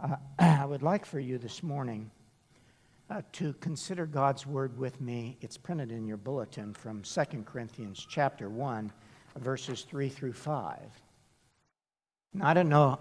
Uh, I would like for you this morning uh, to consider God's word with me. It's printed in your bulletin from 2 Corinthians chapter 1, verses 3 through 5. Now, I don't know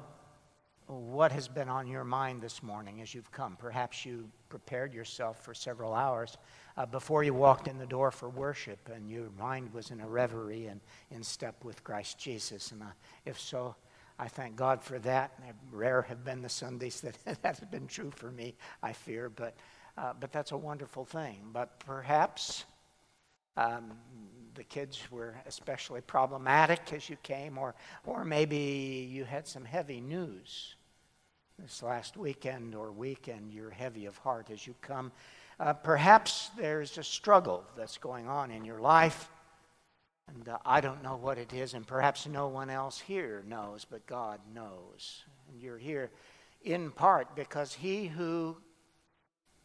what has been on your mind this morning as you've come. Perhaps you prepared yourself for several hours uh, before you walked in the door for worship and your mind was in a reverie and in step with Christ Jesus. And uh, if so, I thank God for that. And Rare have been the Sundays that that has been true for me, I fear, but, uh, but that's a wonderful thing. But perhaps um, the kids were especially problematic as you came, or, or maybe you had some heavy news this last weekend or weekend. You're heavy of heart as you come. Uh, perhaps there's a struggle that's going on in your life and uh, I don't know what it is, and perhaps no one else here knows, but God knows. And you're here in part because He who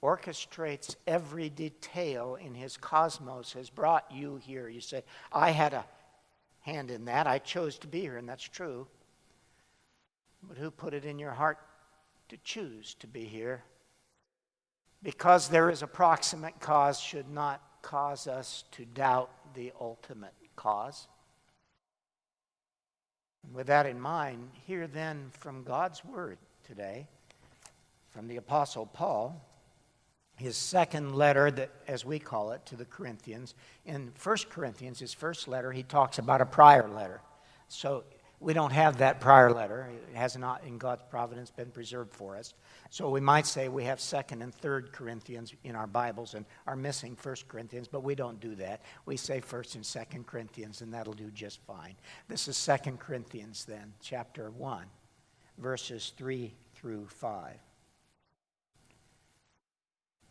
orchestrates every detail in His cosmos has brought you here. You say, I had a hand in that. I chose to be here, and that's true. But who put it in your heart to choose to be here? Because there is a proximate cause should not cause us to doubt the ultimate cause. with that in mind, hear then from God's word today, from the Apostle Paul, his second letter, that, as we call it, to the Corinthians. In 1 Corinthians, his first letter, he talks about a prior letter. So we don't have that prior letter. It has not, in God's providence, been preserved for us. So we might say we have 2nd and 3rd Corinthians in our Bibles and are missing 1st Corinthians, but we don't do that. We say 1st and 2nd Corinthians, and that'll do just fine. This is 2nd Corinthians, then, chapter 1, verses 3 through 5.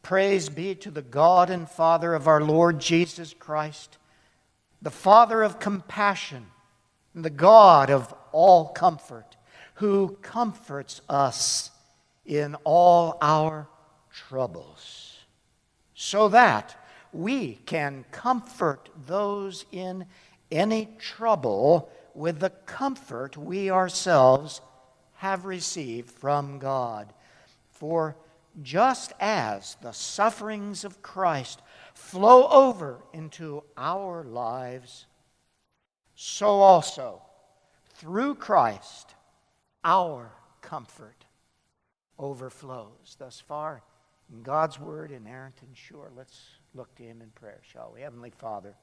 Praise be to the God and Father of our Lord Jesus Christ, the Father of compassion and the God of all comfort, who comforts us in all our troubles, so that we can comfort those in any trouble with the comfort we ourselves have received from God. For just as the sufferings of Christ flow over into our lives, so also through Christ our comfort overflows. Thus far, in God's word, inerrant and sure, let's look to Him in prayer, shall we? Heavenly Father,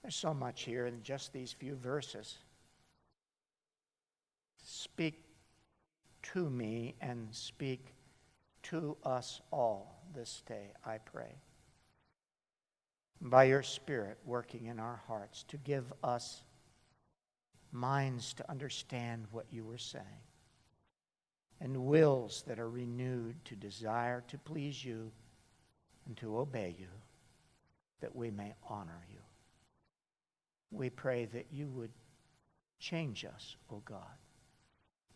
there's so much here in just these few verses. Speak to me and speak to us all this day, I pray by your Spirit working in our hearts to give us minds to understand what you were saying and wills that are renewed to desire to please you and to obey you that we may honor you. We pray that you would change us, O God,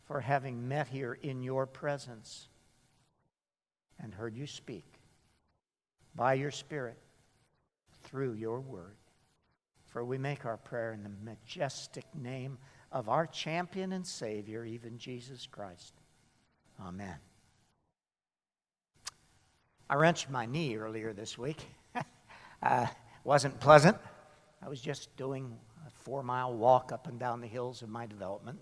for having met here in your presence and heard you speak by your Spirit through your word. For we make our prayer in the majestic name of our champion and Savior, even Jesus Christ. Amen. I wrenched my knee earlier this week. uh, wasn't pleasant. I was just doing a four mile walk up and down the hills of my development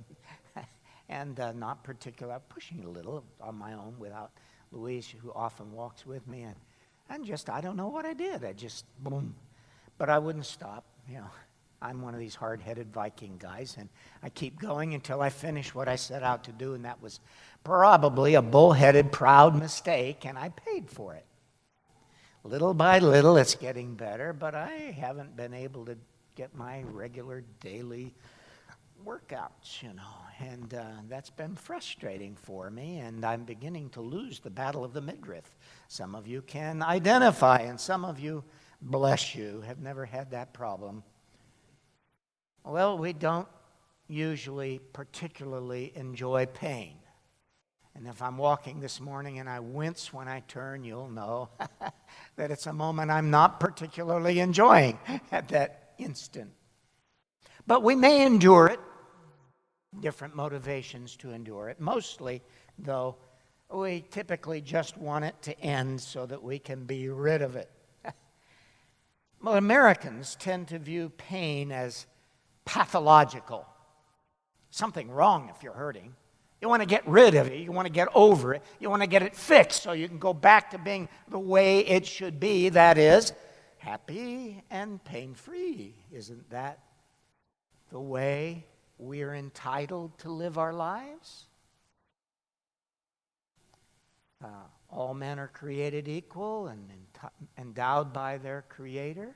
and uh, not particular, pushing a little on my own without Louise, who often walks with me. And and just, I don't know what I did. I just, boom. But I wouldn't stop. You know, I'm one of these hard headed Viking guys, and I keep going until I finish what I set out to do, and that was probably a bullheaded, proud mistake, and I paid for it. Little by little, it's getting better, but I haven't been able to get my regular daily workouts, you know, and uh, that's been frustrating for me, and I'm beginning to lose the battle of the midriff. Some of you can identify, and some of you, bless you, have never had that problem. Well, we don't usually particularly enjoy pain. And if I'm walking this morning and I wince when I turn, you'll know that it's a moment I'm not particularly enjoying at that instant. But we may endure it different motivations to endure it, mostly though we typically just want it to end so that we can be rid of it. well, Americans tend to view pain as pathological. Something wrong if you're hurting. You want to get rid of it. You want to get over it. You want to get it fixed so you can go back to being the way it should be. That is, happy and pain free. Isn't that the way we're entitled to live our lives? Uh, all men are created equal and endowed by their Creator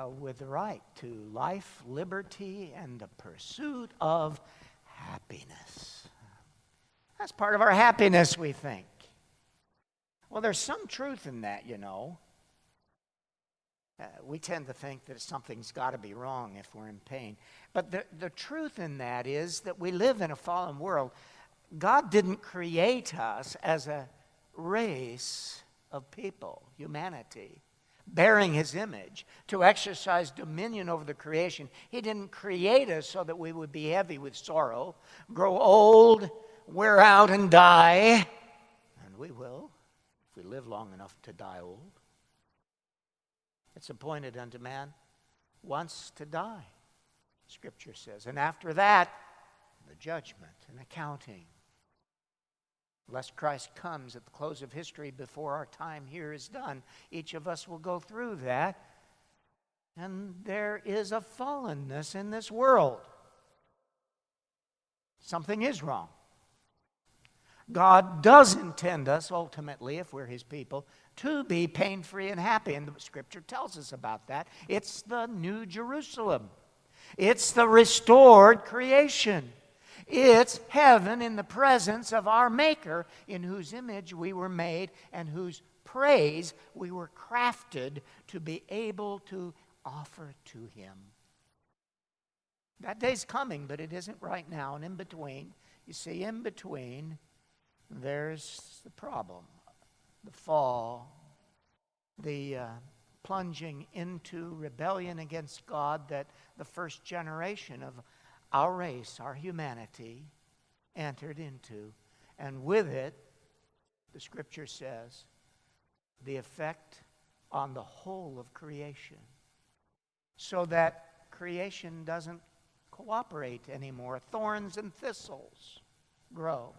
uh, with the right to life, liberty, and the pursuit of happiness. That's part of our happiness, we think. Well, there's some truth in that, you know. Uh, we tend to think that something's got to be wrong if we're in pain. But the, the truth in that is that we live in a fallen world. God didn't create us as a race of people, humanity, bearing his image, to exercise dominion over the creation. He didn't create us so that we would be heavy with sorrow, grow old, wear out, and die. And we will if we live long enough to die old. It's appointed unto man once to die, Scripture says. And after that, the judgment and accounting. Lest Christ comes at the close of history before our time here is done, each of us will go through that. And there is a fallenness in this world. Something is wrong. God does intend us, ultimately, if we're His people, to be pain free and happy. And the scripture tells us about that. It's the New Jerusalem, it's the restored creation. It's heaven in the presence of our Maker, in whose image we were made and whose praise we were crafted to be able to offer to Him. That day's coming, but it isn't right now. And in between, you see, in between, there's the problem the fall, the uh, plunging into rebellion against God that the first generation of our race, our humanity, entered into. And with it, the scripture says, the effect on the whole of creation. So that creation doesn't cooperate anymore. Thorns and thistles grow.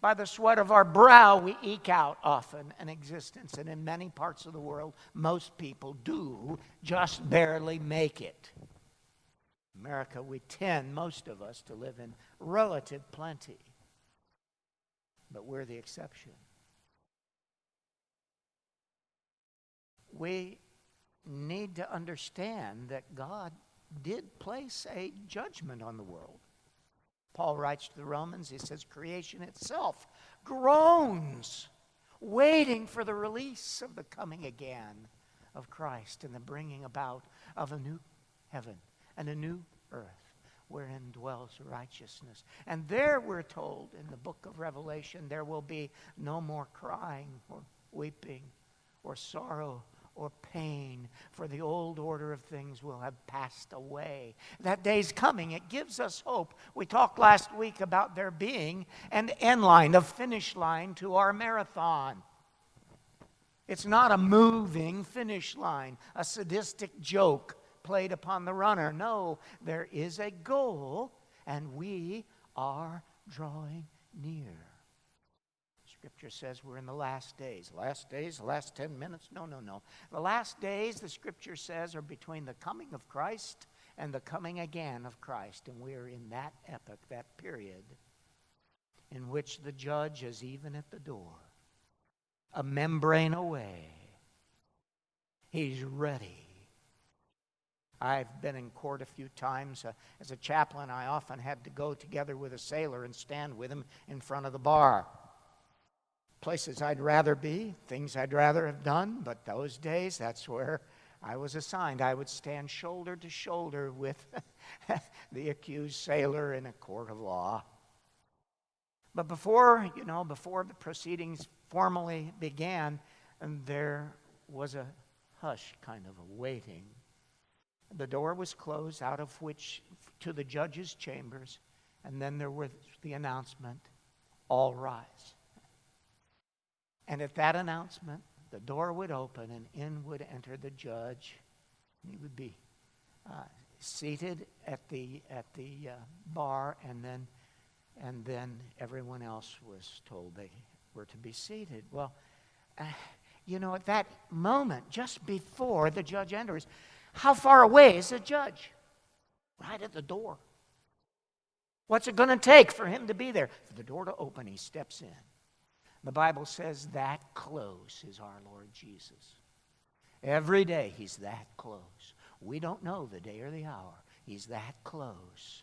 By the sweat of our brow, we eke out often an existence. And in many parts of the world, most people do just barely make it. America, we tend, most of us, to live in relative plenty. But we're the exception. We need to understand that God did place a judgment on the world. Paul writes to the Romans, he says, creation itself groans, waiting for the release of the coming again of Christ and the bringing about of a new heaven and a new earth wherein dwells righteousness. And there we're told in the book of Revelation, there will be no more crying or weeping or sorrow or pain, for the old order of things will have passed away. That day's coming. It gives us hope. We talked last week about there being an end line, a finish line to our marathon. It's not a moving finish line, a sadistic joke played upon the runner. No, there is a goal, and we are drawing near. Scripture says we're in the last days. Last days, last 10 minutes? No, no, no. The last days, the Scripture says, are between the coming of Christ and the coming again of Christ. And we're in that epoch, that period, in which the judge is even at the door, a membrane away. He's ready. I've been in court a few times. Uh, as a chaplain, I often had to go together with a sailor and stand with him in front of the bar places I'd rather be, things I'd rather have done, but those days, that's where I was assigned. I would stand shoulder to shoulder with the accused sailor in a court of law. But before, you know, before the proceedings formally began, and there was a hush kind of a waiting. The door was closed, out of which to the judge's chambers, and then there was the announcement all rise. And at that announcement, the door would open and in would enter the judge. He would be uh, seated at the, at the uh, bar, and then, and then everyone else was told they were to be seated. Well, uh, you know, at that moment, just before the judge enters, how far away is the judge? Right at the door. What's it going to take for him to be there? For the door to open, he steps in. The Bible says that close is our Lord Jesus. Every day he's that close. We don't know the day or the hour. He's that close.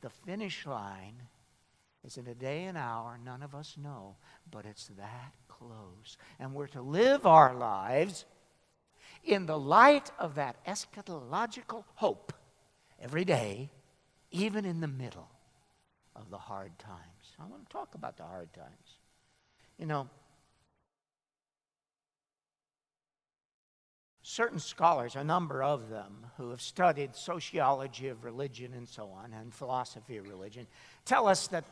The finish line is in a day and hour none of us know, but it's that close. And we're to live our lives in the light of that eschatological hope every day, even in the middle of the hard times. I want to talk about the hard times. You know, certain scholars, a number of them, who have studied sociology of religion and so on, and philosophy of religion, tell us that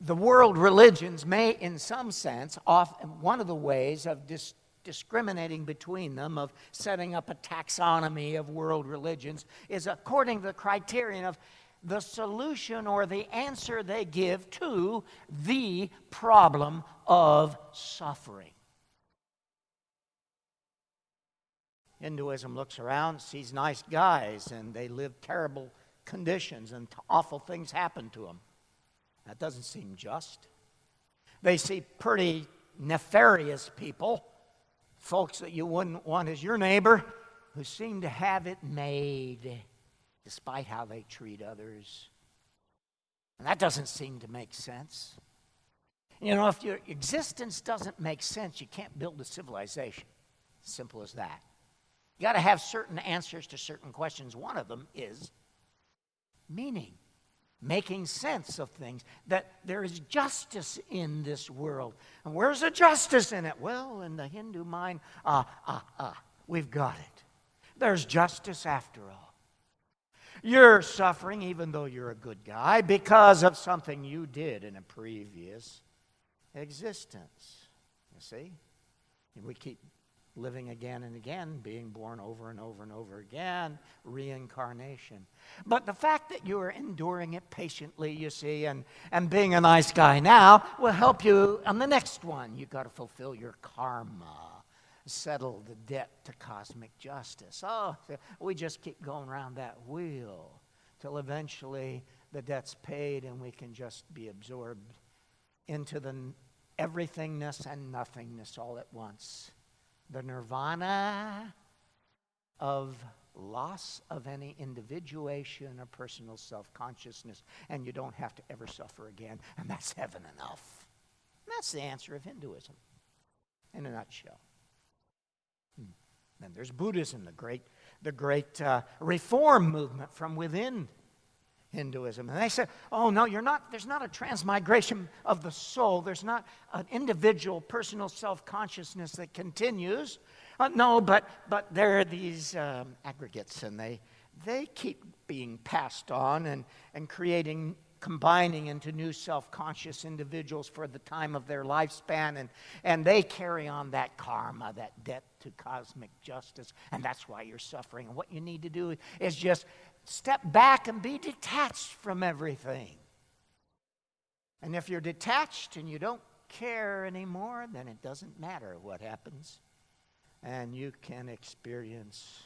the world religions may, in some sense, one of the ways of dis- discriminating between them, of setting up a taxonomy of world religions, is according to the criterion of the solution or the answer they give to the problem of suffering. Hinduism looks around, sees nice guys, and they live terrible conditions, and awful things happen to them. That doesn't seem just. They see pretty nefarious people, folks that you wouldn't want as your neighbor, who seem to have it made despite how they treat others. And that doesn't seem to make sense. You know, if your existence doesn't make sense, you can't build a civilization. Simple as that. You got to have certain answers to certain questions. One of them is meaning making sense of things, that there is justice in this world. And where's the justice in it? Well, in the Hindu mind, ah, ah, ah, we've got it. There's justice after all. You're suffering, even though you're a good guy, because of something you did in a previous existence. You see? And we keep living again and again, being born over and over and over again, reincarnation. But the fact that you are enduring it patiently, you see, and, and being a nice guy now will help you on the next one. You've got to fulfill your karma, settle the debt to cosmic justice. Oh, we just keep going around that wheel till eventually the debt's paid and we can just be absorbed into the everythingness and nothingness all at once the nirvana of loss of any individuation or personal self consciousness, and you don't have to ever suffer again, and that's heaven enough. And that's the answer of Hinduism in a nutshell. Hmm. Then there's Buddhism, the great, the great uh, reform movement from within Hinduism. And they said, oh, no, you're not, there's not a transmigration of the soul. There's not an individual personal self consciousness that continues. Uh, no, but, but there are these um, aggregates, and they, they keep being passed on and, and creating combining into new self conscious individuals for the time of their lifespan, and, and they carry on that karma, that debt to cosmic justice, and that's why you're suffering. And what you need to do is just step back and be detached from everything. And if you're detached and you don't care anymore, then it doesn't matter what happens. And you can experience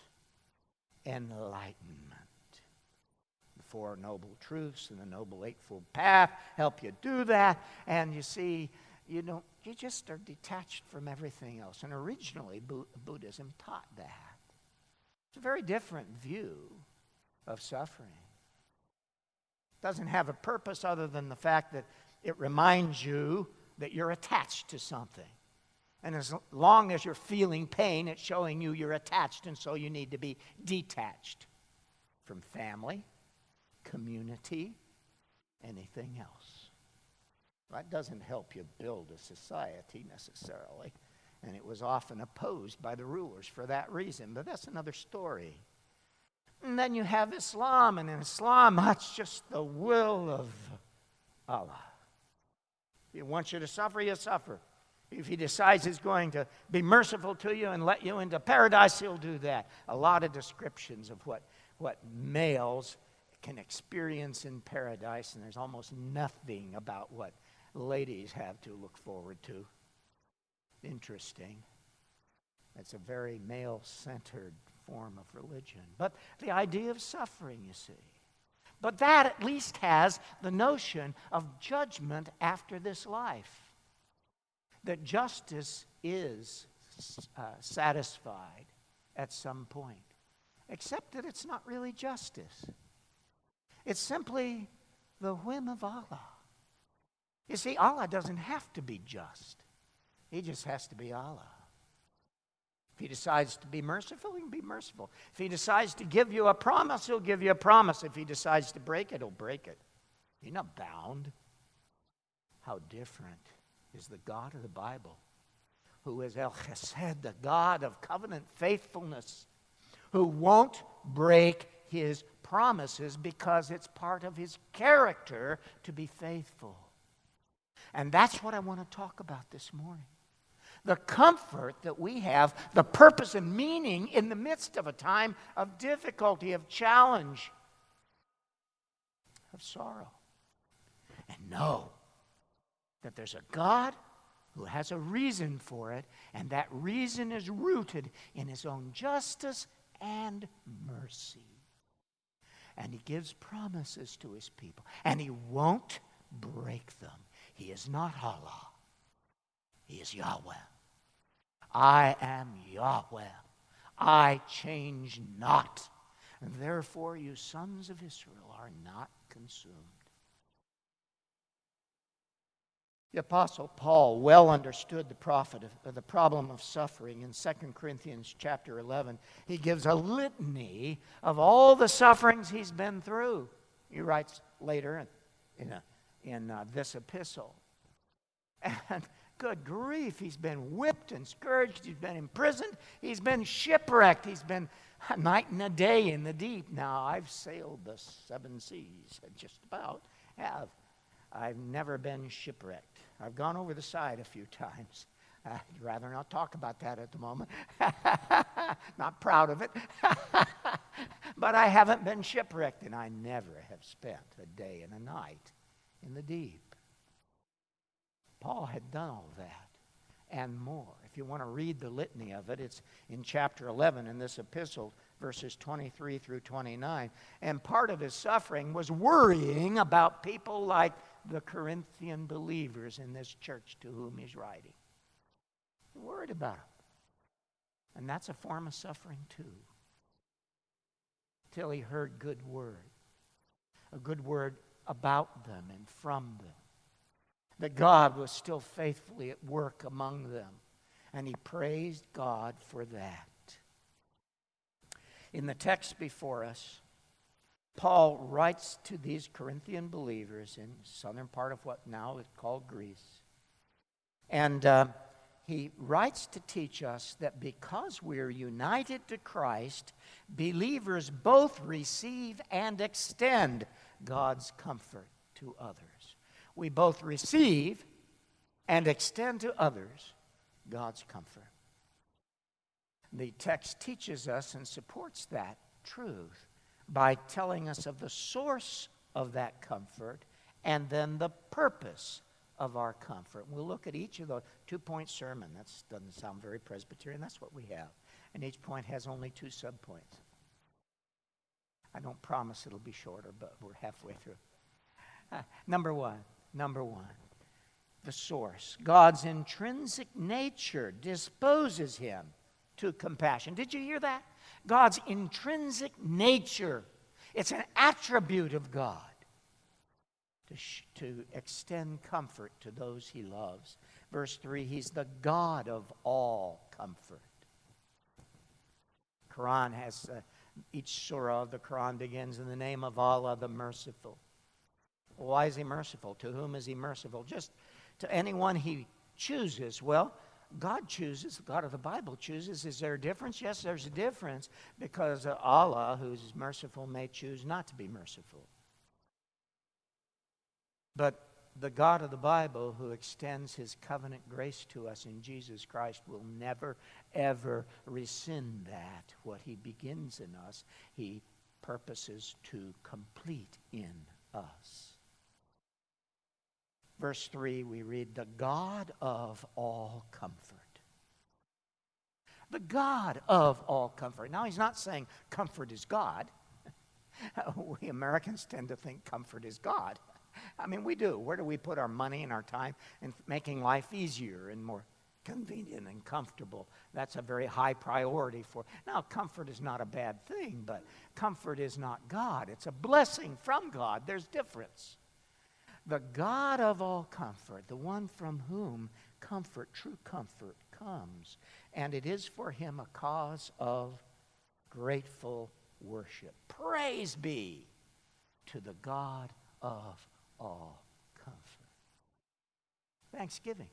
enlightenment. Four Noble Truths and the Noble Eightfold Path help you do that. And you see, you don't, you just are detached from everything else. And originally, Buddhism taught that. It's a very different view of suffering. It doesn't have a purpose other than the fact that it reminds you that you're attached to something. And as long as you're feeling pain, it's showing you you're attached, and so you need to be detached from family, community, anything else. That doesn't help you build a society necessarily, and it was often opposed by the rulers for that reason, but that's another story. And then you have Islam, and in Islam, that's just the will of Allah. He wants you to suffer, you suffer. If He decides He's going to be merciful to you and let you into paradise, He'll do that. A lot of descriptions of what, what males can experience in paradise, and there's almost nothing about what ladies have to look forward to. Interesting. It's a very male centered form of religion. But the idea of suffering, you see. But that at least has the notion of judgment after this life. That justice is uh, satisfied at some point, except that it's not really justice. It's simply the whim of Allah. You see, Allah doesn't have to be just, He just has to be Allah. If he decides to be merciful, he can be merciful. If he decides to give you a promise, he'll give you a promise. If he decides to break it, he'll break it. He's not bound. How different is the God of the Bible, who is El Chesed, the God of covenant faithfulness, who won't break his promises because it's part of his character to be faithful. And that's what I want to talk about this morning the comfort that we have, the purpose and meaning in the midst of a time of difficulty, of challenge, of sorrow. And know that there's a God who has a reason for it, and that reason is rooted in his own justice and mercy. And he gives promises to his people, and he won't break them. He is not Allah, he is Yahweh. I am Yahweh. I change not. And therefore, you sons of Israel are not consumed. The Apostle Paul well understood the, prophet of, the problem of suffering in 2 Corinthians chapter 11. He gives a litany of all the sufferings he's been through. He writes later in, a, in uh, this epistle. And Good grief, he's been whipped and scourged, he's been imprisoned, he's been shipwrecked, he's been a night and a day in the deep. Now, I've sailed the seven seas, just about have. I've never been shipwrecked. I've gone over the side a few times. I'd rather not talk about that at the moment. not proud of it. but I haven't been shipwrecked, and I never have spent a day and a night in the deep. Paul had done all that and more. If you want to read the litany of it, it's in chapter 11 in this epistle, verses 23 through 29. And part of his suffering was worrying about people like the Corinthian believers in this church to whom he's writing. Worried about them. And that's a form of suffering too. Till he heard good word, a good word about them and from them that God was still faithfully at work among them. And he praised God for that. In the text before us, Paul writes to these Corinthian believers in southern part of what now is called Greece. And uh, he writes to teach us that because we're united to Christ, believers both receive and extend God's comfort to others we both receive and extend to others God's comfort. The text teaches us and supports that truth by telling us of the source of that comfort and then the purpose of our comfort. We'll look at each of those two point sermon. That doesn't sound very Presbyterian. That's what we have. And each point has only two subpoints. I don't promise it'll be shorter, but we're halfway through. Uh, number one Number one, the source. God's intrinsic nature disposes him to compassion. Did you hear that? God's intrinsic nature. It's an attribute of God to, sh- to extend comfort to those he loves. Verse 3 He's the God of all comfort. Quran has uh, each surah of the Quran begins in the name of Allah the merciful. Why is he merciful? To whom is he merciful? Just to anyone he chooses. Well, God chooses, the God of the Bible chooses. Is there a difference? Yes, there's a difference because Allah, who's merciful, may choose not to be merciful. But the God of the Bible who extends his covenant grace to us in Jesus Christ will never, ever rescind that. What he begins in us, he purposes to complete in us. Verse 3, we read, The God of all comfort. The God of all comfort. Now, he's not saying comfort is God. we Americans tend to think comfort is God. I mean, we do. Where do we put our money and our time in making life easier and more convenient and comfortable? That's a very high priority for. Now, comfort is not a bad thing, but comfort is not God. It's a blessing from God. There's difference. The God of all comfort, the one from whom comfort, true comfort, comes. And it is for him a cause of grateful worship. Praise be to the God of all comfort. Thanksgiving.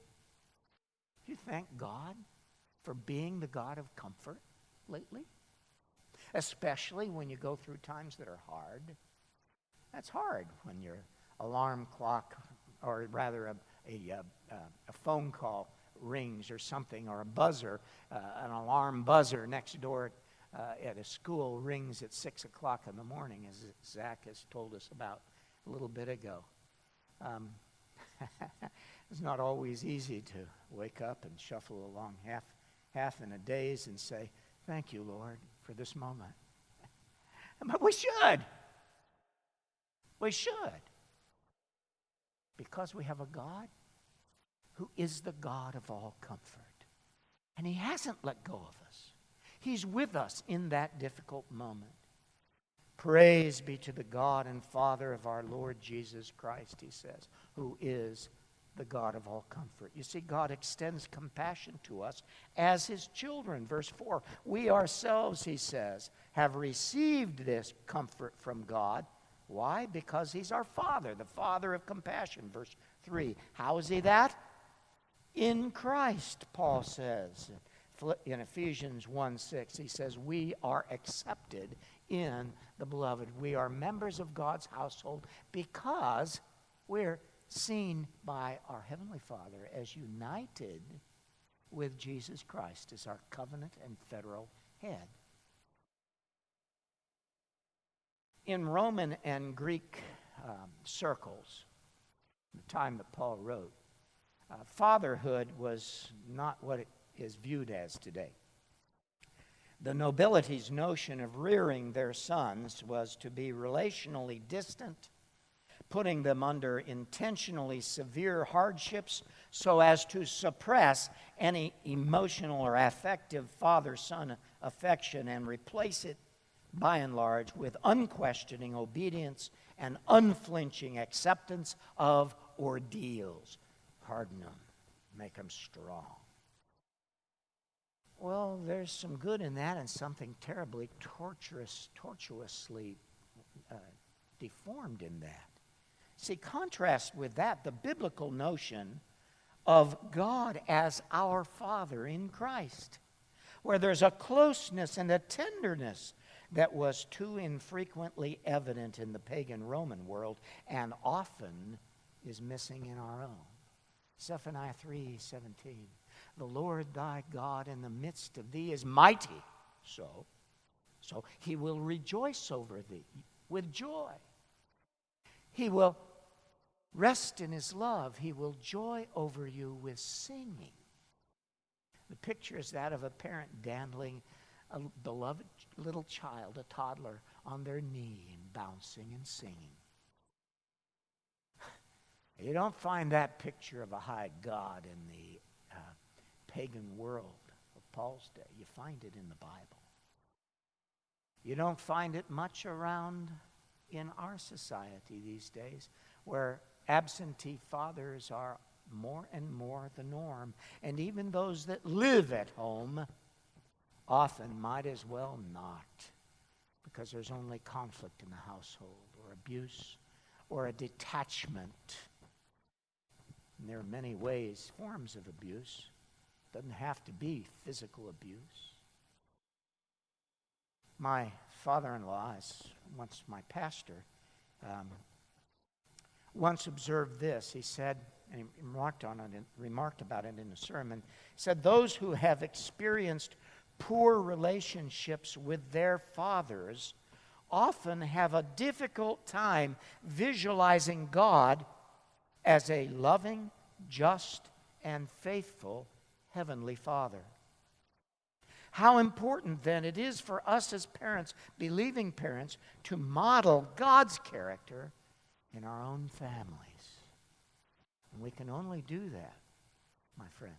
You thank God for being the God of comfort lately? Especially when you go through times that are hard. That's hard when your alarm clock, or rather a, a, a, a phone call rings or something, or a buzzer, uh, an alarm buzzer next door uh, at a school rings at 6 o'clock in the morning, as Zach has told us about a little bit ago. Um, it's not always easy to wake up and shuffle along half, half in a daze and say, Thank you, Lord, for this moment. But we should. We should. Because we have a God who is the God of all comfort. And He hasn't let go of us, He's with us in that difficult moment. Praise be to the God and Father of our Lord Jesus Christ, he says, who is the God of all comfort. You see, God extends compassion to us as his children. Verse 4 We ourselves, he says, have received this comfort from God. Why? Because he's our Father, the Father of compassion. Verse 3 How is he that? In Christ, Paul says. In Ephesians 1 6, he says, We are accepted in the beloved. We are members of God's household because we're seen by our Heavenly Father as united with Jesus Christ as our covenant and federal head. In Roman and Greek um, circles, the time that Paul wrote, uh, fatherhood was not what it is viewed as today. The nobility's notion of rearing their sons was to be relationally distant, putting them under intentionally severe hardships so as to suppress any emotional or affective father son affection and replace it, by and large, with unquestioning obedience and unflinching acceptance of ordeals. Harden them, make them strong. Well, there's some good in that and something terribly torturous, tortuously uh, deformed in that. See, contrast with that the biblical notion of God as our Father in Christ, where there's a closeness and a tenderness that was too infrequently evident in the pagan Roman world and often is missing in our own. Zephaniah 3 17. The Lord thy God in the midst of thee is mighty. So, so he will rejoice over thee with joy. He will rest in his love. He will joy over you with singing. The picture is that of a parent dandling a beloved little child, a toddler, on their knee and bouncing and singing. You don't find that picture of a high God in the uh, pagan world of Paul's day. You find it in the Bible. You don't find it much around in our society these days, where absentee fathers are more and more the norm. And even those that live at home often might as well not, because there's only conflict in the household, or abuse, or a detachment. And there are many ways, forms of abuse. Doesn't have to be physical abuse. My father in law once my pastor. Um, once observed this. He said, and he remarked on it, remarked about it in a sermon. Said, "Those who have experienced poor relationships with their fathers often have a difficult time visualizing God as a loving, just, and faithful Heavenly Father. How important then it is for us as parents, believing parents, to model God's character in our own families. And we can only do that, my friends.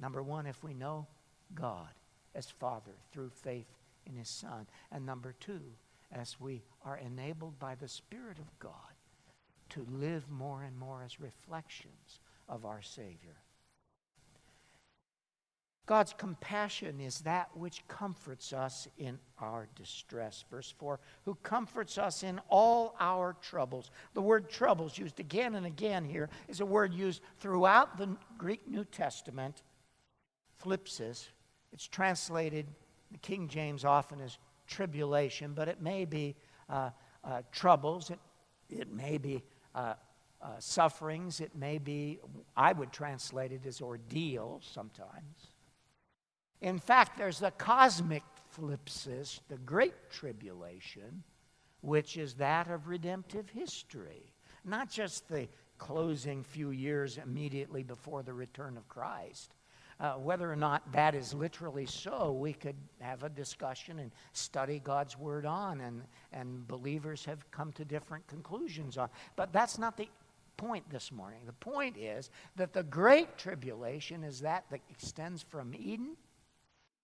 Number one, if we know God as Father through faith in His Son. And number two, as we are enabled by the Spirit of God to live more and more as reflections of our Savior. God's compassion is that which comforts us in our distress. Verse 4 Who comforts us in all our troubles. The word troubles, used again and again here, is a word used throughout the Greek New Testament. Thlipsis. It's translated, the King James often as tribulation, but it may be uh, uh, troubles, it, it may be uh, uh, sufferings, it may be, I would translate it as ordeals sometimes. In fact, there's the cosmic thlipsis, the great tribulation, which is that of redemptive history. Not just the closing few years immediately before the return of Christ. Uh, whether or not that is literally so, we could have a discussion and study God's Word on, and, and believers have come to different conclusions on. But that's not the point this morning. The point is that the great tribulation is that that extends from Eden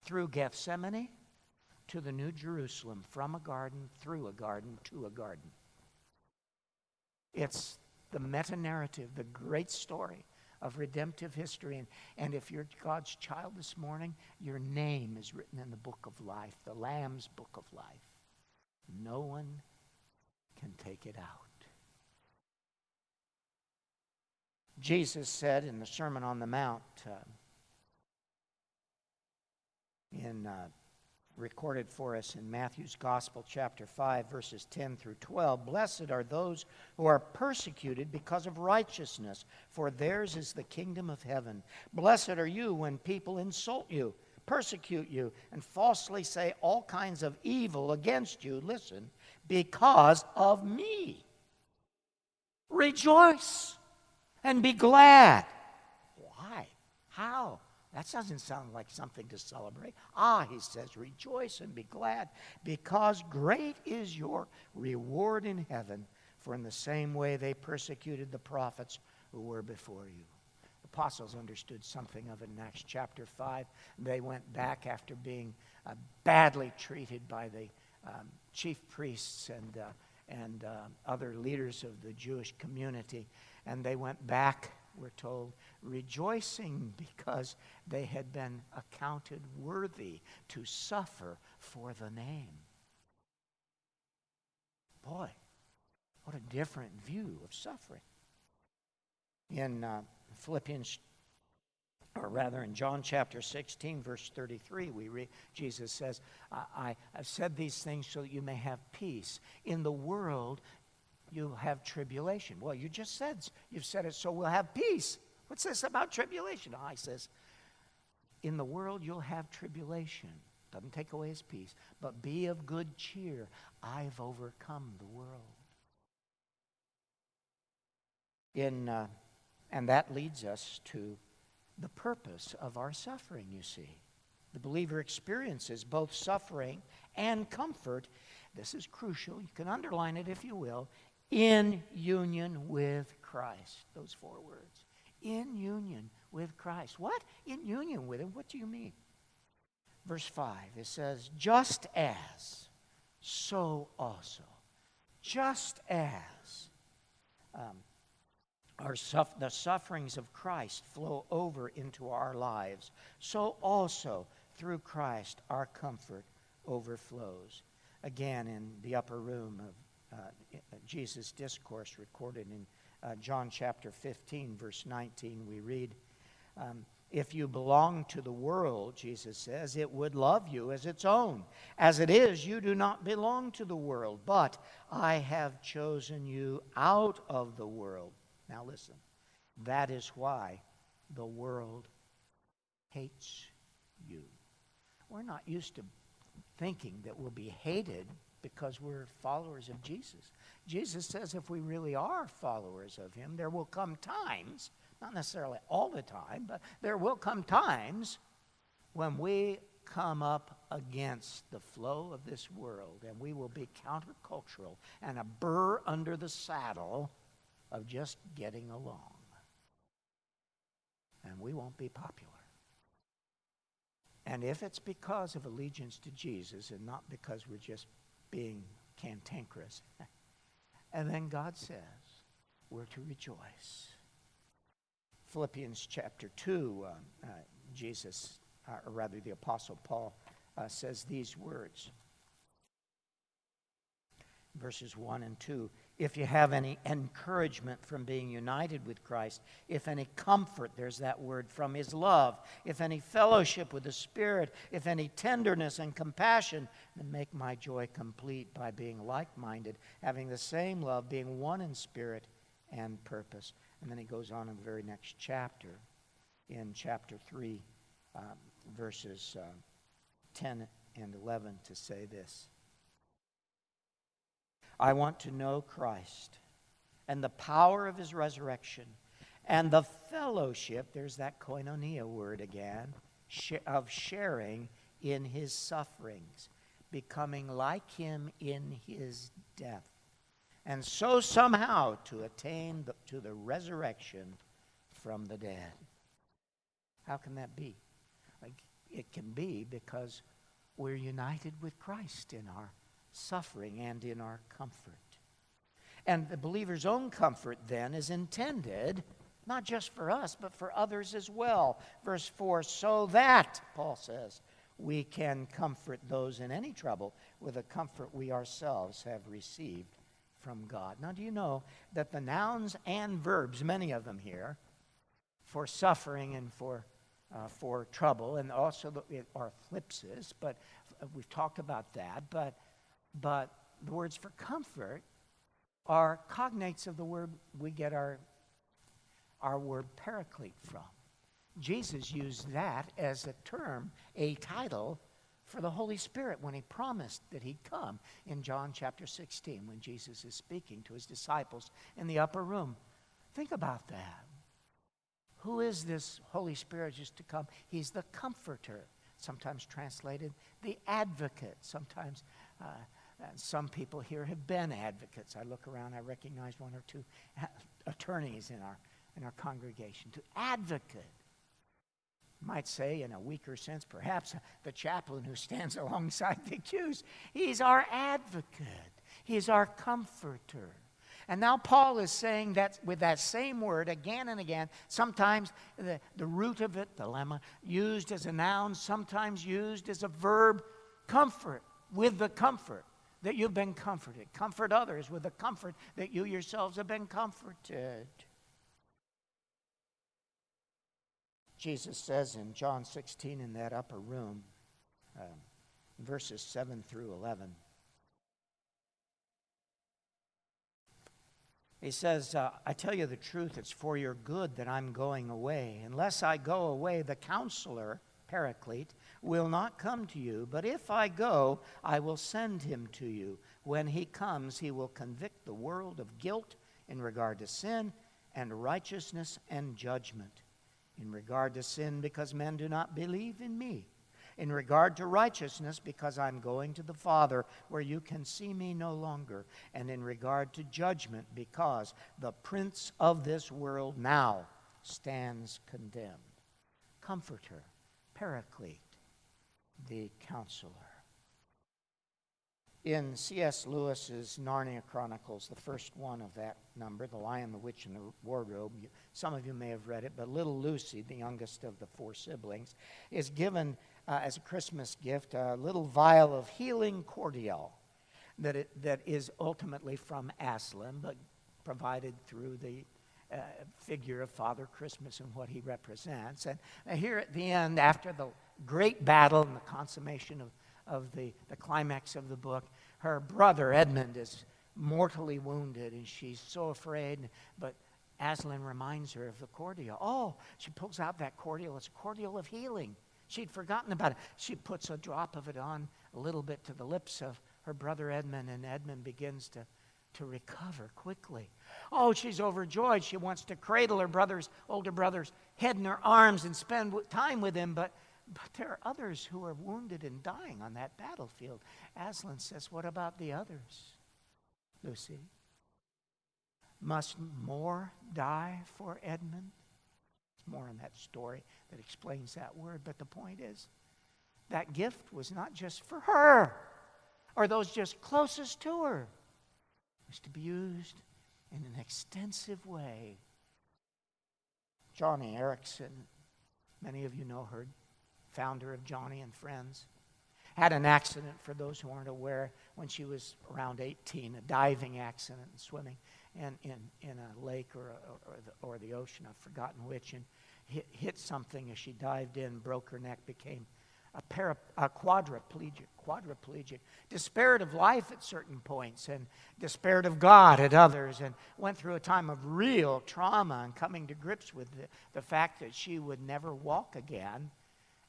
through Gethsemane to the New Jerusalem, from a garden, through a garden, to a garden. It's the meta narrative, the great story of redemptive history. And, and if you're God's child this morning, your name is written in the book of life, the Lamb's book of life. No one can take it out. Jesus said in the Sermon on the Mount, uh, in uh, recorded for us in Matthew's Gospel, chapter 5, verses 10 through 12. Blessed are those who are persecuted because of righteousness, for theirs is the kingdom of heaven. Blessed are you when people insult you, persecute you, and falsely say all kinds of evil against you. Listen, because of me. Rejoice and be glad. Why? How? That doesn't sound like something to celebrate. Ah, he says, rejoice and be glad, because great is your reward in heaven, for in the same way they persecuted the prophets who were before you. The apostles understood something of it in Acts chapter 5. They went back after being uh, badly treated by the um, chief priests and, uh, and uh, other leaders of the Jewish community, and they went back we're told, rejoicing because they had been accounted worthy to suffer for the name. Boy, what a different view of suffering. In uh, Philippians, or rather in John chapter 16, verse 33, we read, Jesus says, I, I've said these things so that you may have peace. In the world, you have tribulation. Well, you just said, you've said it so we'll have peace. What's this about tribulation? He says, in the world you'll have tribulation. Doesn't take away his peace. But be of good cheer. I've overcome the world. In, uh, and that leads us to the purpose of our suffering, you see. The believer experiences both suffering and comfort. This is crucial. You can underline it if you will in union with Christ. Those four words. In union with Christ. What? In union with Him? What do you mean? Verse 5, it says, Just as, so also. Just as um, our suff- the sufferings of Christ flow over into our lives, so also through Christ our comfort overflows. Again, in the upper room of uh, Jesus' discourse recorded in uh, John chapter 15, verse 19, we read, Um, if you belong to the world, Jesus says, it would love you as its own. As it is, you do not belong to the world, but I have chosen you out of the world. Now listen, that is why the world hates you. We're not used to thinking that we'll be hated because we're followers of Jesus. Jesus says if we really are followers of Him, there will come times not necessarily all the time, but there will come times when we come up against the flow of this world and we will be countercultural and a burr under the saddle of just getting along. And we won't be popular. And if it's because of allegiance to Jesus and not because we're just being cantankerous, and then God says we're to rejoice. Philippians chapter 2, uh, uh, Jesus, uh, or rather the Apostle Paul, uh, says these words. Verses 1 and 2 If you have any encouragement from being united with Christ, if any comfort, there's that word, from his love, if any fellowship with the Spirit, if any tenderness and compassion, then make my joy complete by being like minded, having the same love, being one in spirit and purpose. And then he goes on in the very next chapter, in chapter 3, um, verses uh, 10 and 11, to say this I want to know Christ and the power of his resurrection and the fellowship, there's that koinonia word again, of sharing in his sufferings, becoming like him in his death and so somehow to attain the, to the resurrection from the dead. How can that be? Like, it can be because we're united with Christ in our suffering and in our comfort. And the believer's own comfort then is intended not just for us, but for others as well. Verse 4 so that, Paul says, we can comfort those in any trouble with the comfort we ourselves have received from God. Now, do you know that the nouns and verbs, many of them here, for suffering and for, uh, for trouble, and also the, are thlipsis, but we've talked about that, but, but the words for comfort are cognates of the word we get our, our word paraclete from. Jesus used that as a term, a title for the Holy Spirit when he promised that he'd come in John chapter 16 when Jesus is speaking to his disciples in the upper room. Think about that. Who is this Holy Spirit just to come? He's the comforter, sometimes translated the advocate. Sometimes uh, some people here have been advocates. I look around, I recognize one or two attorneys in our, in our congregation. To advocate might say, in a weaker sense, perhaps uh, the chaplain who stands alongside the accused. He's our advocate, he's our comforter. And now Paul is saying that with that same word again and again, sometimes the, the root of it, the lemma, used as a noun, sometimes used as a verb, comfort, with the comfort that you've been comforted. Comfort others with the comfort that you yourselves have been comforted. Jesus says in John 16 in that upper room, um, verses 7 through 11. He says, uh, I tell you the truth, it's for your good that I'm going away. Unless I go away, the counselor, Paraclete, will not come to you. But if I go, I will send him to you. When he comes, he will convict the world of guilt in regard to sin and righteousness and judgment in regard to sin, because men do not believe in me. In regard to righteousness, because I'm going to the Father where you can see me no longer. And in regard to judgment, because the prince of this world now stands condemned. Comforter, Paraclete, the counselor. In C.S. Lewis's Narnia Chronicles, the first one of that number, The Lion, the Witch, and the Wardrobe, some of you may have read it, but little Lucy, the youngest of the four siblings, is given uh, as a Christmas gift a little vial of healing cordial that, it, that is ultimately from Aslan, but provided through the uh, figure of Father Christmas and what he represents. And here at the end, after the great battle and the consummation of, of the, the climax of the book, her brother Edmund is mortally wounded and she's so afraid. But Aslan reminds her of the cordial. Oh, she pulls out that cordial. It's a cordial of healing. She'd forgotten about it. She puts a drop of it on a little bit to the lips of her brother Edmund, and Edmund begins to, to recover quickly. Oh, she's overjoyed. She wants to cradle her brother's, older brother's head in her arms and spend time with him, but, but there are others who are wounded and dying on that battlefield. Aslan says, What about the others, Lucy? Must more die for Edmund? It's more in that story that explains that word, but the point is that gift was not just for her or those just closest to her. Was to be used in an extensive way. Joni Eareckson, many of you know her, founder of Joni and Friends, had an accident, for those who aren't aware, when she was around 18, a diving accident in swimming in, in, in a lake or, a, or, the, or the ocean, I've forgotten which, and hit, hit something as she dived in, broke her neck, became a, para, a quadriplegic, quadriplegic, despaired of life at certain points and despaired of God at others, and went through a time of real trauma and coming to grips with the, the fact that she would never walk again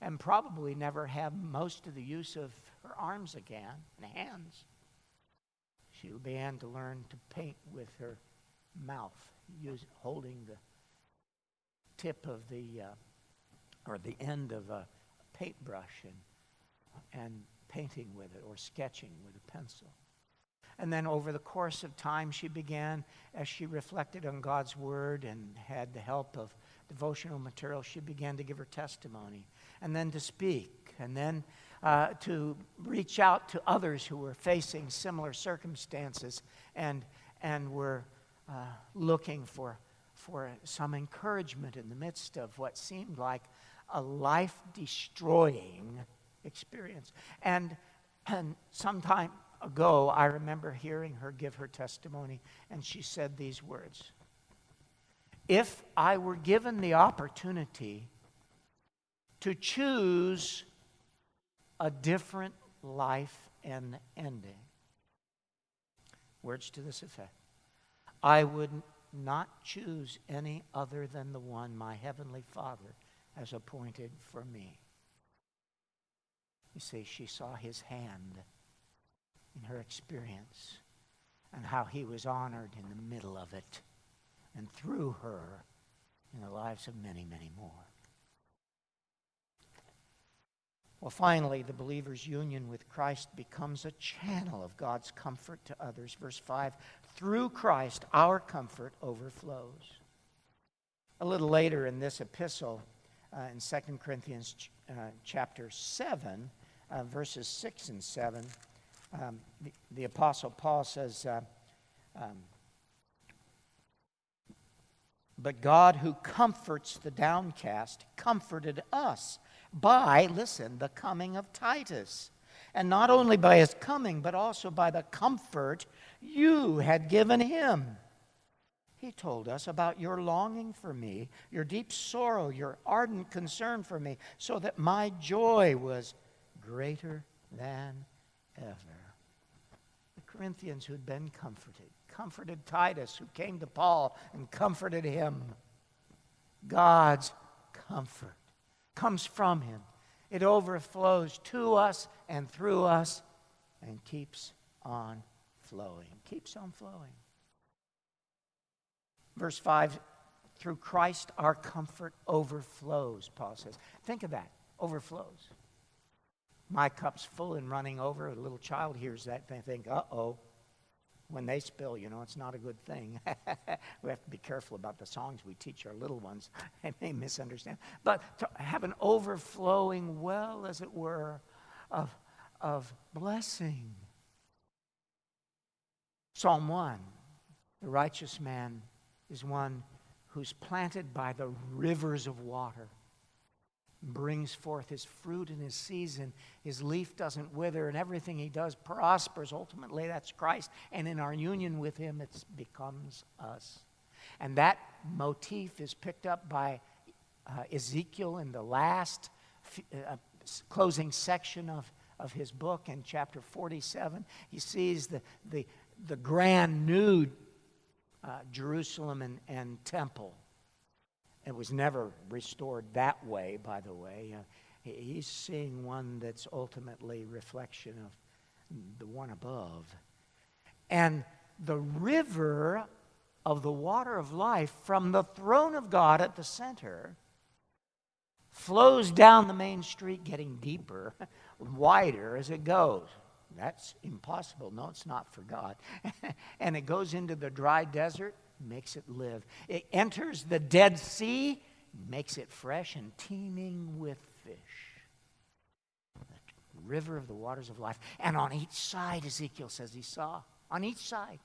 and probably never have most of the use of her arms again and hands. She began to learn to paint with her mouth, use, holding the tip of the uh, or the end of a paintbrush and, and painting with it or sketching with a pencil. And then over the course of time, she began, as she reflected on God's word and had the help of devotional material, she began to give her testimony and then to speak and then uh, to reach out to others who were facing similar circumstances and, and were uh, looking for, for some encouragement in the midst of what seemed like a life destroying experience. And, and some time ago, I remember hearing her give her testimony, and she said these words If I were given the opportunity to choose a different life and ending, words to this effect, I would not choose any other than the one my Heavenly Father has appointed for me. You see, she saw his hand in her experience and how he was honored in the middle of it and through her in the lives of many, many more. Well, finally, the believer's union with Christ becomes a channel of God's comfort to others. Verse 5 Through Christ, our comfort overflows. A little later in this epistle, uh, in 2 Corinthians ch- uh, chapter 7, uh, verses 6 and 7, um, the, the, Apostle Paul says, uh, um, But God who comforts the downcast comforted us by, listen, the coming of Titus. And not only by his coming, but also by the comfort you had given him. He told us about your longing for me, your deep sorrow, your ardent concern for me, so that my joy was greater than ever. The Corinthians who'd been comforted, comforted Titus, who came to Paul and comforted him. God's comfort comes from him, it overflows to us and through us and keeps on flowing. Keeps on flowing. Verse 5 through Christ, our comfort overflows, Paul says. Think of that overflows. My cup's full and running over. A little child hears that and think, uh oh. When they spill, you know, it's not a good thing. we have to be careful about the songs we teach our little ones. They may misunderstand. But to have an overflowing well, as it were, of, of blessing. Psalm 1 The righteous man is one who's planted by the rivers of water, brings forth his fruit in his season, his leaf doesn't wither, and everything he does prospers. Ultimately, that's Christ. And in our union with him, it becomes us. And that motif is picked up by uh, Ezekiel in the last uh, closing section of, of his book in chapter 47. He sees the, the, the grand new uh, Jerusalem and, and temple. It was never restored that way, by the way. Uh, he's seeing one that's ultimately reflection of the one above. And the river of the water of life from the throne of God at the center flows down the main street, getting deeper, wider as it goes. That's impossible. No, it's not for God. and it goes into the dry desert, makes it live. It enters the Dead Sea, makes it fresh and teeming with fish. The river of the waters of life. And on each side, Ezekiel says he saw, on each side,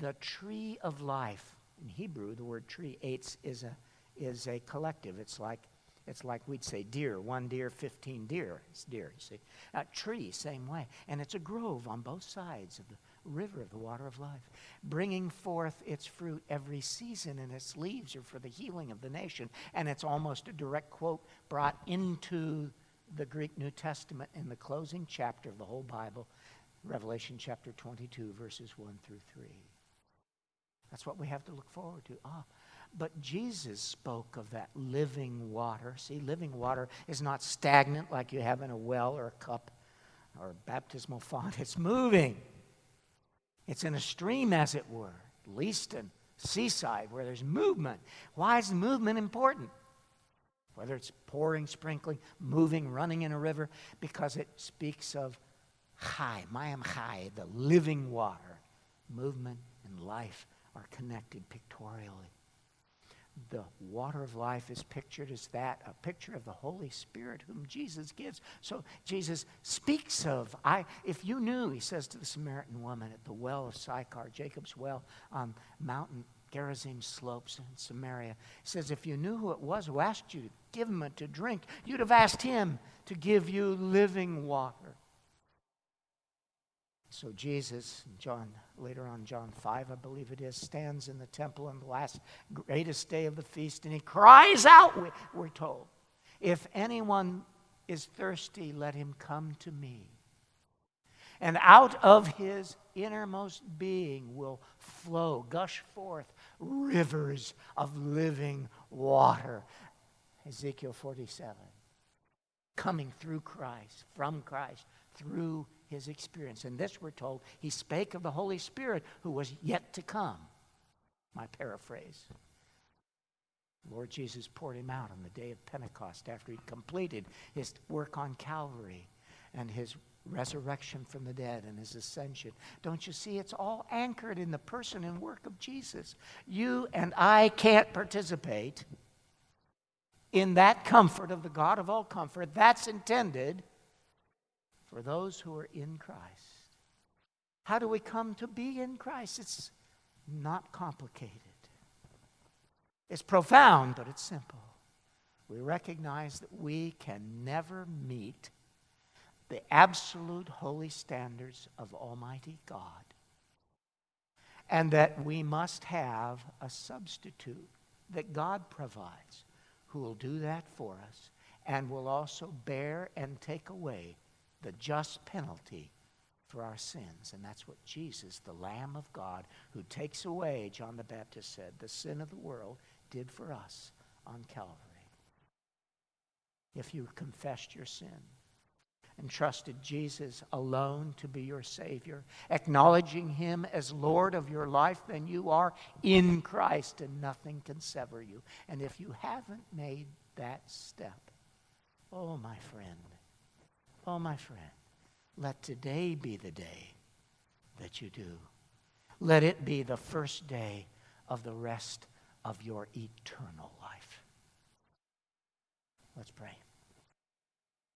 the tree of life. In Hebrew, the word tree, is a, is a collective. It's like it's like we'd say deer, one deer, 15 deer. It's deer, you see. A tree, same way. And it's a grove on both sides of the river of the water of life, bringing forth its fruit every season, and its leaves are for the healing of the nation. And it's almost a direct quote brought into the Greek New Testament in the closing chapter of the whole Bible, Revelation chapter 22, verses 1 through 3. That's what we have to look forward to. Ah, but Jesus spoke of that living water. See, living water is not stagnant like you have in a well or a cup or a baptismal font. It's moving. It's in a stream, as it were, at least in seaside where there's movement. Why is movement important? Whether it's pouring, sprinkling, moving, running in a river, because it speaks of chai, mayim chai, the living water. Movement and life are connected pictorially the water of life is pictured as that, a picture of the Holy Spirit whom Jesus gives. So Jesus speaks of, I, if you knew, he says to the Samaritan woman at the well of Sychar, Jacob's well on Mountain Gerizim slopes in Samaria. He says, if you knew who it was who asked you to give him to drink, you'd have asked him to give you living water. So Jesus, John, later on, John 5, I believe it is, stands in the temple on the last greatest day of the feast, and he cries out, we're told, If anyone is thirsty, let him come to me. And out of his innermost being will flow, gush forth rivers of living water. Ezekiel 47. Coming through Christ, from Christ, through his experience. And this, we're told, he spake of the Holy Spirit who was yet to come. My paraphrase. Lord Jesus poured him out on the day of Pentecost after he completed his work on Calvary and his resurrection from the dead and his ascension. Don't you see? It's all anchored in the person and work of Jesus. You and I can't participate in that comfort of the God of all comfort. That's intended for those who are in Christ. How do we come to be in Christ? It's not complicated. It's profound, but it's simple. We recognize that we can never meet the absolute holy standards of Almighty God, and that we must have a substitute that God provides who will do that for us and will also bear and take away the just penalty for our sins. And that's what Jesus, the Lamb of God, who takes away, John the Baptist said, the sin of the world, did for us on Calvary. If you confessed your sin and trusted Jesus alone to be your Savior, acknowledging Him as Lord of your life, then you are in Christ and nothing can sever you. And if you haven't made that step, oh, my friend, Oh, my friend, let today be the day that you do. Let it be the first day of the rest of your eternal life. Let's pray.